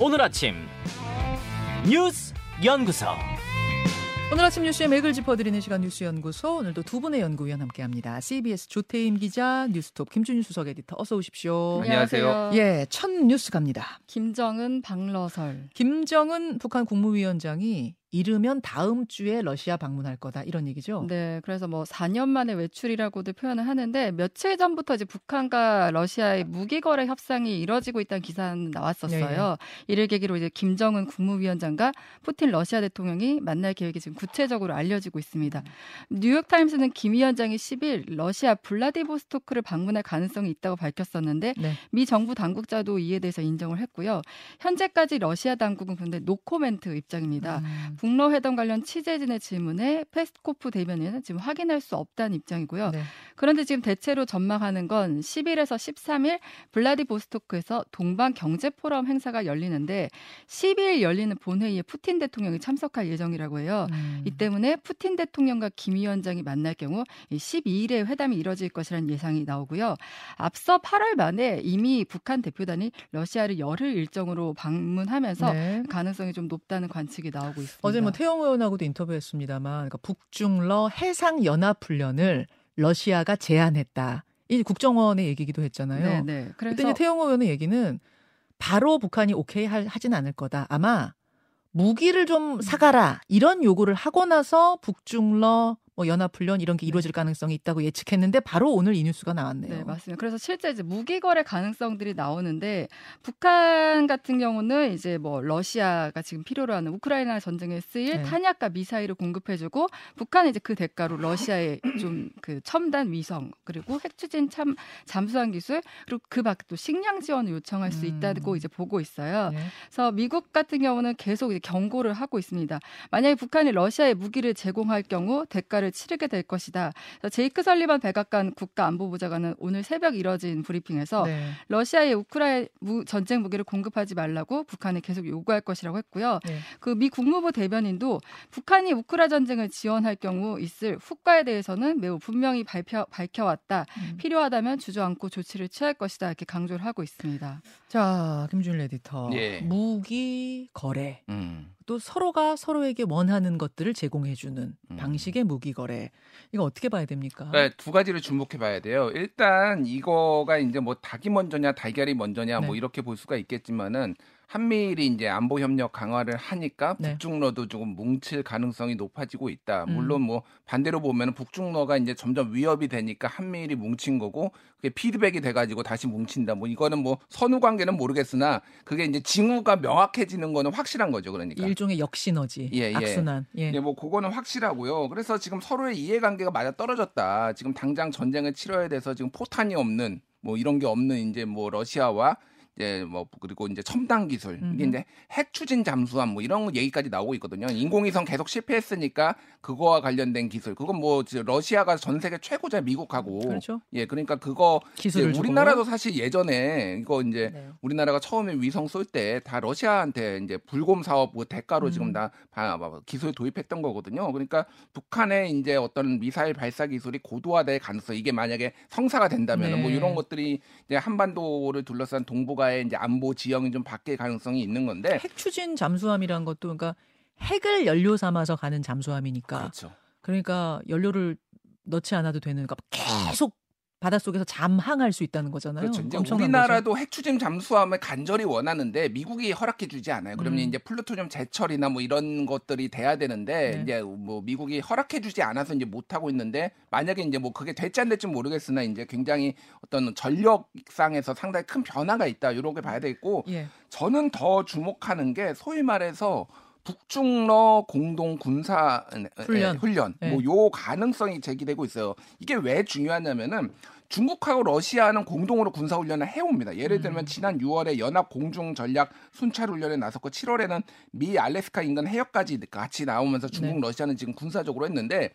오늘 아침 뉴스 연구소. 오늘 아침 뉴스의 맥을 짚어드리는 시간 뉴스 연구소 오늘도 두 분의 연구위원 함께합니다. CBS 조태임 기자, 뉴스톱 김준일 수석 에디터 어서 오십시오. 안녕하세요. 예, 첫 뉴스 갑니다. 김정은 방러설. 김정은 북한 국무위원장이 이르면 다음 주에 러시아 방문할 거다 이런 얘기죠. 네, 그래서 뭐 4년 만에 외출이라고도 표현을 하는데 며칠 전부터 이제 북한과 러시아의 무기 거래 협상이 이뤄지고 있다는 기사는 나왔었어요. 네. 이를 계기로 이제 김정은 국무위원장과 푸틴 러시아 대통령이 만날 계획이 지금 구체적으로 알려지고 있습니다. 뉴욕 타임스는 김 위원장이 10일 러시아 블라디보스토크를 방문할 가능성이 있다고 밝혔었는데 네. 미 정부 당국자도 이에 대해서 인정을 했고요. 현재까지 러시아 당국은 근데 노코멘트 입장입니다. 음. 북러 회담 관련 취재진의 질문에 페스코프 대변인은 지금 확인할 수 없다는 입장이고요. 네. 그런데 지금 대체로 전망하는 건 10일에서 13일 블라디보스토크에서 동방 경제 포럼 행사가 열리는데 12일 열리는 본회의에 푸틴 대통령이 참석할 예정이라고 해요. 음. 이 때문에 푸틴 대통령과 김 위원장이 만날 경우 12일에 회담이 이뤄질 것이라는 예상이 나오고요. 앞서 8월 말에 이미 북한 대표단이 러시아를 열흘 일정으로 방문하면서 네. 가능성이 좀 높다는 관측이 나오고 있습니다. 어제 뭐 태영 의원하고도 인터뷰했습니다만 그러니까 북중러 해상 연합 훈련을 러시아가 제안했다. 이 국정원의 얘기기도 했잖아요. 네, 네. 그래서 그때 태영 의원의 얘기는 바로 북한이 오케이 하진 않을 거다. 아마 무기를 좀 사가라 이런 요구를 하고 나서 북중러 뭐 연합 훈련 이런 게 네. 이루어질 가능성이 있다고 예측했는데 바로 오늘 이 뉴스가 나왔네요. 네, 맞습니다. 그래서 실제 이제 무기 거래 가능성들이 나오는데 북한 같은 경우는 이제 뭐 러시아가 지금 필요로 하는 우크라이나 전쟁에 쓰일 네. 탄약과 미사일을 공급해주고 북한은 이제 그 대가로 러시아의 좀 그 첨단 위성 그리고 핵추진 참 잠수함 기술 그리고 그 밖에 또 식량 지원을 요청할 수 있다고 음. 이제 보고 있어요. 네. 그래서 미국 같은 경우는 계속 이제 경고를 하고 있습니다. 만약에 북한이 러시아에 무기를 제공할 경우 대가를 대가를 치르게 될 것이다. 제이크 설리반 백악관 국가안보보좌관은 오늘 새벽 이뤄진 브리핑에서 네. 러시아의 우크라이나 전쟁 무기를 공급하지 말라고 북한에 계속 요구할 것이라고 했고요. 네. 그미 국무부 대변인도 북한이 우크라 전쟁을 지원할 경우 있을 후과에 대해서는 매우 분명히 발표, 밝혀왔다. 음. 필요하다면 주저앉고 조치를 취할 것이다. 이렇게 강조를 하고 있습니다. 자, 김준일 에디터. 예. 무기 거래. 음. 또 서로가 서로에게 원하는 것들을 제공해주는 음. 방식의 무기 거래. 이거 어떻게 봐야 됩니까? 네, 두 가지를 주목해 봐야 돼요. 일단 이거가 이제 뭐 닭이 먼저냐 달걀이 먼저냐 뭐 네. 뭐 이렇게 볼 수가 있겠지만은 한미일이 이제 안보 협력 강화를 하니까 네. 북중러도 조금 뭉칠 가능성이 높아지고 있다. 음. 물론 뭐 반대로 보면 북중러가 이제 점점 위협이 되니까 한미일이 뭉친 거고 그게 피드백이 돼가지고 다시 뭉친다. 뭐 이거는 뭐 선후 관계는 모르겠으나 그게 이제 징후가 명확해지는 거는 확실한 거죠. 그러니까 일종의 역시너지. 예, 예. 악순환. 예. 예, 뭐 그거는 확실하고요. 그래서 지금 서로의 이해관계가 맞아 떨어졌다. 지금 당장 전쟁을 치러야 돼서 지금 포탄이 없는 뭐 이런 게 없는 이제 뭐 러시아와 예, 뭐 그리고 이제 첨단 기술 이게 이제 핵 추진 잠수함 뭐 이런 얘기까지 나오고 있거든요. 인공위성 계속 실패했으니까 그거와 관련된 기술 그건 뭐 러시아가 전 세계 최고자 미국하고 그렇죠. 예, 그러니까 그거 우리나라도 사실 예전에 이거 이제 네. 우리나라가 처음에 위성 쏠 때 다 러시아한테 이제 불곰 사업 뭐 대가로 음. 지금 다 기술 도입했던 거거든요. 그러니까 북한의 이제 어떤 미사일 발사 기술이 고도화될 가능성 이게 만약에 성사가 된다면 뭐 네. 뭐 이런 것들이 이제 한반도를 둘러싼 동북아 나라의 이제 안보 지형이 좀 바뀔 가능성이 있는 건데 핵 추진 잠수함이란 것도 그러니까 핵을 연료 삼아서 가는 잠수함이니까 그렇죠. 그러니까 연료를 넣지 않아도 되는 그러니까 계속 바닷속에서 잠항할 수 있다는 거잖아요. 그렇죠. 우리나라도 거죠? 핵추진 잠수함을 간절히 원하는데 미국이 허락해 주지 않아요. 그러면 음. 이제 플루토늄 재처리나 뭐 이런 것들이 돼야 되는데 네. 이제 뭐 미국이 허락해 주지 않아서 이제 못 하고 있는데 만약에 이제 뭐 그게 될지 안 될지 모르겠으나 이제 굉장히 어떤 전력상에서 상당히 큰 변화가 있다. 이렇게 봐야 되겠고 예. 저는 더 주목하는 게 소위 말해서 북중러 공동 군사 훈련, 훈련 네. 뭐요 가능성이 제기되고 있어요. 이게 왜 중요하냐면은 중국하고 러시아는 공동으로 군사 훈련을 해옵니다. 예를 들면 음. 지난 6월에 연합 공중 전략 순찰 훈련에 나섰고 7월에는 미 알래스카 인근 해역까지 같이 나오면서 중국 네. 러시아는 지금 군사적으로 했는데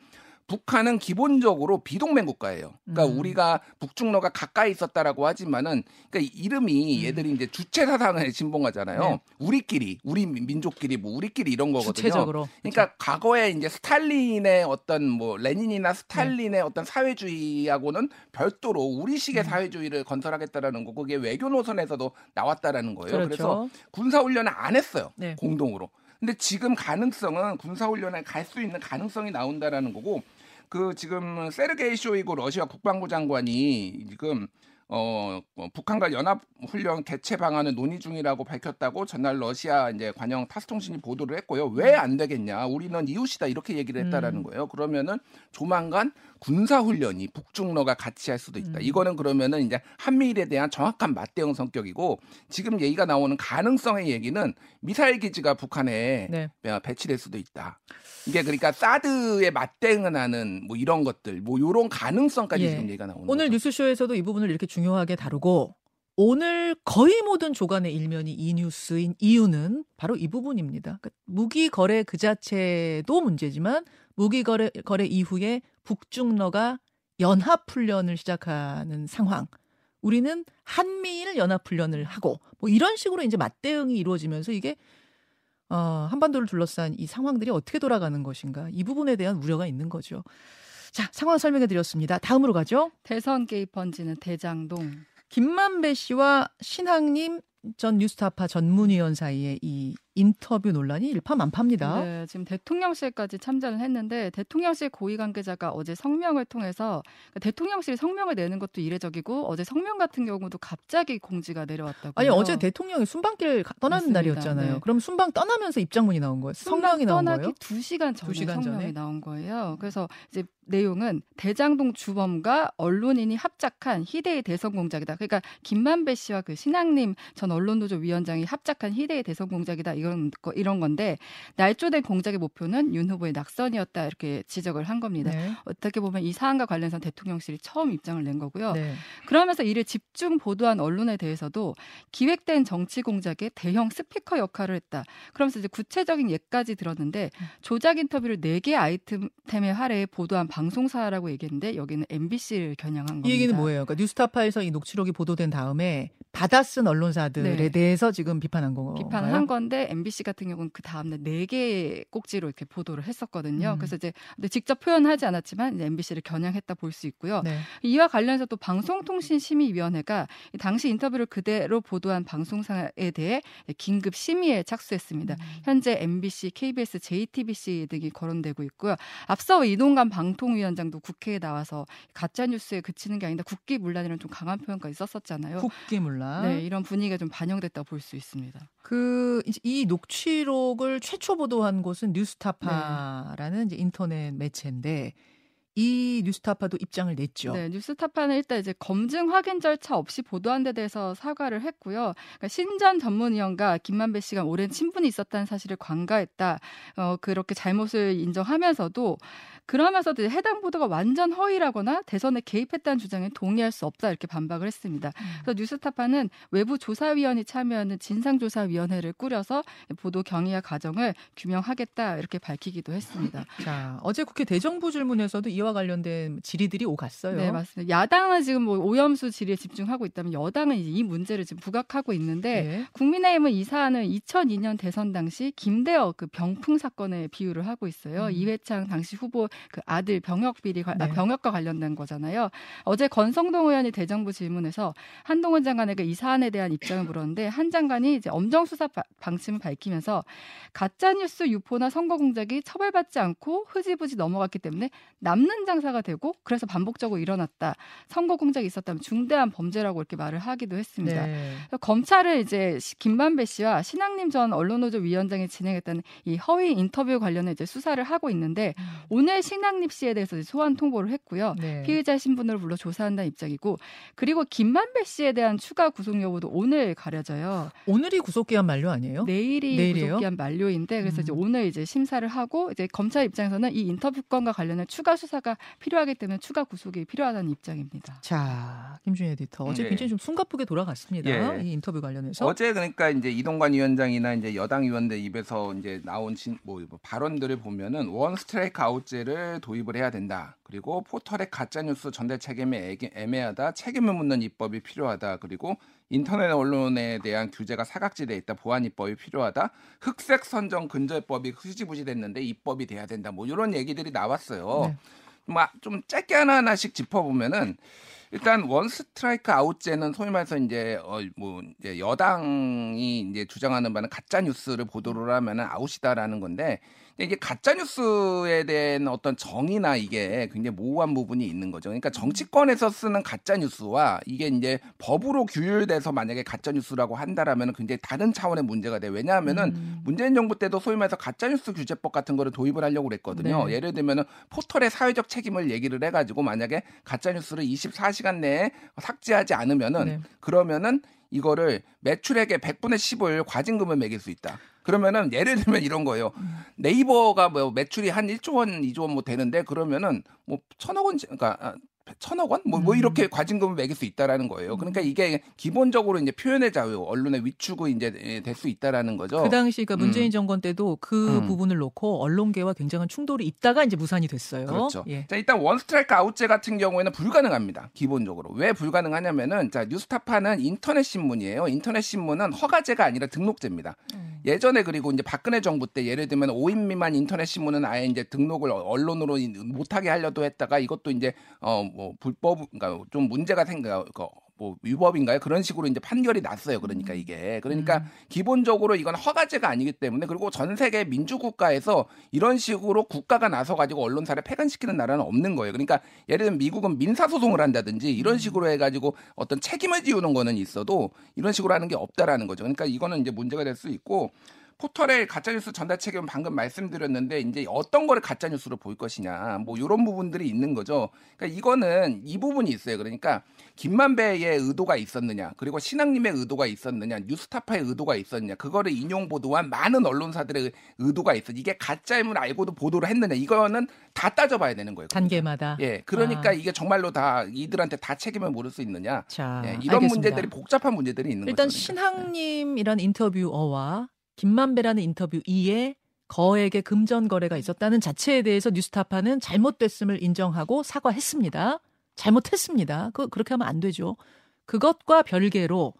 북한은 기본적으로 비동맹 국가예요. 그러니까 음. 우리가 북중로가 가까이 있었다라고 하지만은 그러니까 이름이 음. 얘들이 이제 주체 사상을 진봉하잖아요. 네. 우리끼리, 우리 민족끼리 뭐 우리끼리 이런 거거든요. 주체적으로. 그러니까 그렇죠. 과거에 이제 스탈린의 어떤 뭐 레닌이나 스탈린의 네. 어떤 사회주의하고는 별도로 우리식의 음. 사회주의를 건설하겠다라는 거 그게 외교 노선에서도 나왔다라는 거예요. 그렇죠. 그래서 군사 훈련을 안 했어요. 네. 공동으로. 근데 지금 가능성은 군사훈련에 갈 수 있는 가능성이 나온다라는 거고 그 지금 세르게이 쇼이고 러시아 국방부 장관이 지금 어, 어 북한과 연합 훈련 개최 방안을 논의 중이라고 밝혔다고 전날 러시아 이제 관영 타스통신이 보도를 했고요. 왜 안 되겠냐? 우리는 이웃이다 이렇게 얘기를 했다라는 음. 거예요. 그러면은 조만간 군사 훈련이 북중러가 같이 할 수도 있다. 음. 이거는 그러면은 이제 한미일에 대한 정확한 맞대응 성격이고 지금 얘기가 나오는 가능성의 얘기는 미사일 기지가 북한에 네. 배치될 수도 있다. 이게 그러니까 사드에 맞대응을 하는 뭐 이런 것들 뭐 이런 가능성까지 예. 지금 얘기가 나오는 오늘 거죠. 뉴스쇼에서도 이 부분을 이렇게 중요하게 다루고 오늘 거의 모든 조간의 일면이 이 뉴스인 이유는 바로 이 부분입니다. 그러니까 무기 거래 그 자체도 문제지만 무기 거래 거래 이후에 북중러가 연합 훈련을 시작하는 상황. 우리는 한미일 연합 훈련을 하고 뭐 이런 식으로 이제 맞대응이 이루어지면서 이게 어, 한반도를 둘러싼 이 상황들이 어떻게 돌아가는 것인가 이 부분에 대한 우려가 있는 거죠. 자 상황 설명해 드렸습니다. 다음으로 가죠. 대선 개입 번지는 대장동. 김만배 씨와 신학님 전 뉴스타파 전문위원 사이에 이 인터뷰 논란이 일파만파입니다. 네, 지금 대통령실까지 참전을 했는데 대통령실 고위 관계자가 어제 성명을 통해서 그러니까 대통령실이 성명을 내는 것도 이례적이고 어제 성명 같은 경우도 갑자기 공지가 내려왔다고. 아니 어제 대통령이 순방길 떠나는 맞습니다. 날이었잖아요. 네. 그럼 순방 떠나면서 입장문이 나온 거예요? 성명이 나온 거예요? 떠나기 2시간 전에 2시간 성명이 전에? 나온 거예요. 그래서 이제 내용은 대장동 주범과 언론인이 합작한 희대의 대선 공작이다. 그러니까 김만배 씨와 그 신학님 전 언론노조 위원장이 합작한 희대의 대선 공작이다. 이런 거, 이런 건데 날조된 공작의 목표는 윤 후보의 낙선이었다 이렇게 지적을 한 겁니다. 네. 어떻게 보면 이 사안과 관련해서 대통령실이 처음 입장을 낸 거고요. 네. 그러면서 이를 집중 보도한 언론에 대해서도 기획된 정치 공작의 대형 스피커 역할을 했다. 그러면서 이제 구체적인 예까지 들었는데 조작 인터뷰를 4개 아이템에 할애해 보도한 방송사라고 얘기했는데 여기는 MBC를 겨냥한 겁니다. 이 얘기는 뭐예요? 그러니까 뉴스타파에서 이 녹취록이 보도된 다음에 받아쓴 언론사들에 네. 대해서 지금 비판한 건가요? 비판한 건데 MBC 같은 경우는 그 다음날 네개 꼭지로 이렇게 보도를 했었거든요. 음. 그래서 이제 직접 표현하지 않았지만 MBC를 겨냥했다 볼 수 있고요. 네. 이와 관련해서 또 방송통신심의위원회가 당시 인터뷰를 그대로 보도한 방송사에 대해 긴급 심의에 착수했습니다. 음. 현재 MBC, KBS, JTBC 등이 거론되고 있고요. 앞서 이동관 방통위원장도 국회에 나와서 가짜 뉴스에 그치는 게 아닌데 국기문란이라는 좀 강한 표현까지 썼었잖아요. 국기문란. 네, 이런 분위기가 좀 반영됐다 볼수 있습니다. 그 이 녹취록을 최초 보도한 곳은 뉴스타파라는 네. 이제 인터넷 매체인데 이 뉴스타파도 입장을 냈죠. 네, 뉴스타파는 일단 이제 검증 확인 절차 없이 보도한 데 대해서 사과를 했고요. 그러니까 신전 전문위원과 김만배 씨가 오랜 친분이 있었다는 사실을 관가했다. 어, 그렇게 잘못을 인정하면서도 그러면서도 해당 보도가 완전 허위라거나 대선에 개입했다는 주장에 동의할 수 없다 이렇게 반박을 했습니다. 음. 그래서 뉴스타파는 외부 조사위원이 참여하는 진상조사위원회를 꾸려서 보도 경위와 과정을 규명하겠다 이렇게 밝히기도 했습니다. 자 어제 국회 대정부 질문에서도 이와 관련된 질의들이 오갔어요. 네 맞습니다. 야당은 지금 뭐 오염수 질의에 집중하고 있다면 여당은 이제 이 문제를 지금 부각하고 있는데 네. 국민의힘은 이 사안을 2002년 대선 당시 김대혁 그 병풍 사건에 비유를 하고 있어요. 음. 이회창 당시 후보 그 아들 병역 비리 아, 네. 아, 병역과 관련된 거잖아요. 어제 권성동 의원이 대정부 질문에서 한동훈 장관에게 이 사안에 대한 입장을 물었는데 한 장관이 이제 엄정 수사 방침을 밝히면서 가짜 뉴스 유포나 선거 공작이 처벌받지 않고 흐지부지 넘어갔기 때문에 남는 장사가 되고 그래서 반복적으로 일어났다. 선거 공작이 있었다면 중대한 범죄라고 이렇게 말을 하기도 했습니다. 네. 검찰은 이제 김만배 씨와 신학님 전 언론노조 위원장이 진행했던 이 허위 인터뷰 관련해 이제 수사를 하고 있는데 음. 오늘 신학립 씨에 대해서 소환 통보를 했고요. 네. 피의자 신분을 불러 조사한다는 입장이고 그리고 김만배 씨에 대한 추가 구속 여부도 오늘 가려져요. 오늘이 구속 기한 만료 아니에요? 내일이 내일이에요? 구속 기한 만료인데 그래서 음. 이제 오늘 이제 심사를 하고 이제 검찰 입장에서는 이 인터뷰 건과 관련한 추가 수사가 수사가 필요하기 때문에 추가 구속이 필요하다는 입장입니다. 자, 김준희 에디터 어제 네. 굉장히 좀 숨가쁘게 돌아갔습니다. 예. 이 인터뷰 관련해서 어제 그러니까 이제 이동관 위원장이나 이제 여당 의원들 입에서 이제 나온 진, 뭐, 뭐 발언들을 보면은 원 스트라이크 아웃제를 도입을 해야 된다. 그리고 포털의 가짜 뉴스 전달 책임이 애매하다. 책임을 묻는 입법이 필요하다. 그리고 인터넷 언론에 대한 규제가 사각지대에 있다. 보안 입법이 필요하다. 흑색 선정 근절법이 흐지부지 됐는데 입법이 돼야 된다. 뭐 이런 얘기들이 나왔어요. 네. 막좀 짧게 하나 하나씩 짚어보면은 일단 원 스트라이크 아웃제는 소위 말해서 이제 어뭐 이제 여당이 이제 주장하는 바는 가짜 뉴스를 보도를 하면은 아웃이다라는 건데 이게 가짜 뉴스에 대한 어떤 정의나 이게 굉장히 모호한 부분이 있는 거죠. 그러니까 정치권에서 쓰는 가짜 뉴스와 이게 이제 법으로 규율돼서 만약에 가짜 뉴스라고 한다라면 굉장히 다른 차원의 문제가 돼. 왜냐하면은 음. 문재인 정부 때도 소위 말해서 가짜 뉴스 규제법 같은 거를 도입을 하려고 그랬거든요. 네. 예를 들면은 포털의 사회적 책임을 얘기를 해가지고 만약에 가짜 뉴스를 24시간 내에 삭제하지 않으면은 네. 그러면은 이거를 매출액의 100분의 10을 과징금을 매길 수 있다. 그러면은 예를 들면 이런 거예요. 네이버가 뭐 매출이 한 1조 원, 2조 원 뭐 되는데 그러면은 뭐 천억 원, 그러니까 아, 천억 원? 뭐, 뭐 음. 이렇게 과징금을 매길 수 있다라는 거예요. 그러니까 음. 이게 기본적으로 이제 표현의 자유, 언론의 위축이 이제 될 수 있다라는 거죠. 그 당시 그러니까 문재인 음. 정권 때도 그 음. 부분을 놓고 언론계와 굉장한 충돌이 있다가 이제 무산이 됐어요. 그렇죠. 예. 자, 일단 원스트라이크 아웃제 같은 경우에는 불가능합니다. 기본적으로. 왜 불가능하냐면은 자, 뉴스타파는 인터넷 신문이에요. 인터넷 신문은 허가제가 아니라 등록제입니다. 음. 예전에 그리고 이제 박근혜 정부 때 예를 들면 5인 미만 인터넷 신문은 아예 이제 등록을 언론으로 못하게 하려도 했다가 이것도 이제 어뭐 불법 그러니까 좀 문제가 생겨 뭐 위법인가요? 그런 식으로 이제 판결이 났어요. 그러니까 음. 이게 그러니까 음. 기본적으로 이건 허가제가 아니기 때문에 그리고 전 세계 민주국가에서 이런 식으로 국가가 나서 가지고 언론사를 폐간시키는 나라는 없는 거예요. 그러니까 예를 들면 미국은 민사 소송을 한다든지 이런 음. 식으로 해가지고 어떤 책임을 지우는 거는 있어도 이런 식으로 하는 게 없다라는 거죠. 그러니까 이거는 이제 문제가 될 수 있고 포털의 가짜뉴스 전달 책임은 방금 말씀드렸는데 이제 어떤 거를 가짜뉴스로 보일 것이냐 뭐 이런 부분들이 있는 거죠. 그러니까 이거는 이 부분이 있어요. 그러니까 김만배의 의도가 있었느냐 그리고 신앙님의 의도가 있었느냐 뉴스타파의 의도가 있었느냐 그거를 인용 보도한 많은 언론사들의 의도가 있어 이게 가짜임을 알고도 보도를 했느냐 이거는 다 따져봐야 되는 거예요. 단계마다. 예, 그러니까 아. 이게 정말로 다 이들한테 다 책임을 물을 수 있느냐. 자, 예, 이런 알겠습니다. 문제들이 복잡한 문제들이 있는 거죠. 일단 그러니까. 신학님이란 인터뷰어와 김만배라는 인터뷰 2에 거액의 금전 거래가 있었다는 자체에 대해서 뉴스타파는 잘못됐음을 인정하고 사과했습니다. 잘못했습니다. 그 그렇게 하면 안 되죠. 그것과 별개로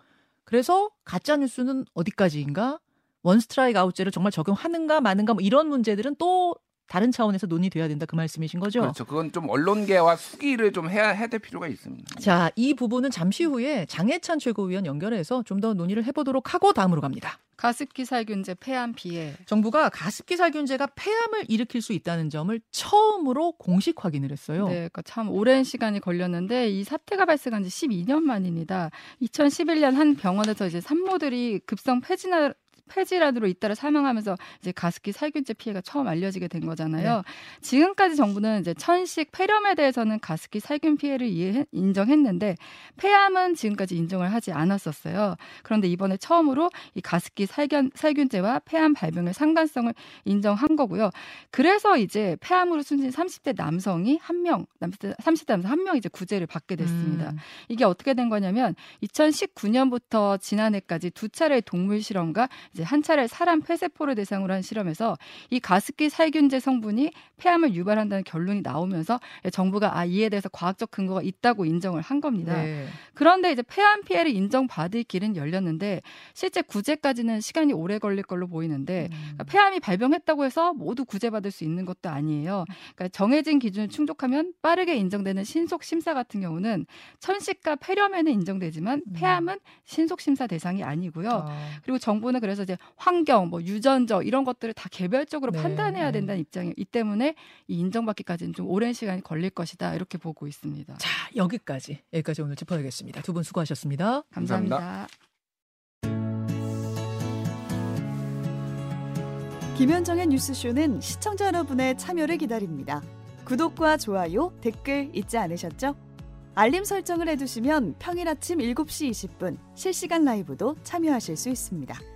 그래서 가짜 뉴스는 어디까지인가? 원스트라이크 아웃제를 정말 적용하는가 마는가 뭐 이런 문제들은 또 다른 차원에서 논의돼야 된다 그 말씀이신 거죠? 그렇죠. 그건 좀 언론계와 수기를 좀 해야 해야 될 필요가 있습니다. 자, 이 부분은 잠시 후에 장해찬 최고위원 연결해서 좀 더 논의를 해보도록 하고 다음으로 갑니다. 가습기 살균제 폐암 피해. 정부가 가습기 살균제가 폐암을 일으킬 수 있다는 점을 처음으로 공식 확인을 했어요. 네, 그러니까 참 오랜 시간이 걸렸는데 이 사태가 발생한 지 12년 만입니다. 2011년 한 병원에서 이제 산모들이 급성 폐진화 폐질환으로 잇따라 사망하면서 이제 가습기 살균제 피해가 처음 알려지게 된 거잖아요. 네. 지금까지 정부는 이제 천식 폐렴에 대해서는 가습기 살균 피해를 이해 인정했는데 폐암은 지금까지 인정을 하지 않았었어요. 그런데 이번에 처음으로 이 가습기 살균 살균제와 폐암 발병의 상관성을 인정한 거고요. 그래서 이제 폐암으로 숨진 30대 남성이 한 명, 30대 남성 한 명 이제 구제를 받게 됐습니다. 음. 이게 어떻게 된 거냐면 2019년부터 지난해까지 두 차례 동물 실험과 이제 한 차례 사람 폐세포를 대상으로 한 실험에서 이 가습기 살균제 성분이 폐암을 유발한다는 결론이 나오면서 정부가 아 이에 대해서 과학적 근거가 있다고 인정을 한 겁니다. 네. 그런데 이제 폐암 피해를 인정받을 길은 열렸는데 실제 구제까지는 시간이 오래 걸릴 걸로 보이는데 음. 그러니까 폐암이 발병했다고 해서 모두 구제받을 수 있는 것도 아니에요. 그러니까 정해진 기준을 충족하면 빠르게 인정되는 신속 심사 같은 경우는 천식과 폐렴에는 인정되지만 음. 폐암은 신속 심사 대상이 아니고요. 아. 그리고 정부는 그래서 이제 환경, 뭐 유전적 이런 것들을 다 개별적으로 네. 판단해야 네. 된다는 입장이기 때문에 이 인정받기까지는 좀 오랜 시간이 걸릴 것이다 이렇게 보고 있습니다. 자 여기까지 여기까지 오늘 짚어야겠습니다. 두 분 수고하셨습니다. 감사합니다. 감사합니다. 김현정의 뉴스쇼는 시청자 여러분의 참여를 기다립니다. 구독과 좋아요, 댓글 잊지 않으셨죠? 알림 설정을 해두시면 평일 아침 7시 20분 실시간 라이브도 참여하실 수 있습니다.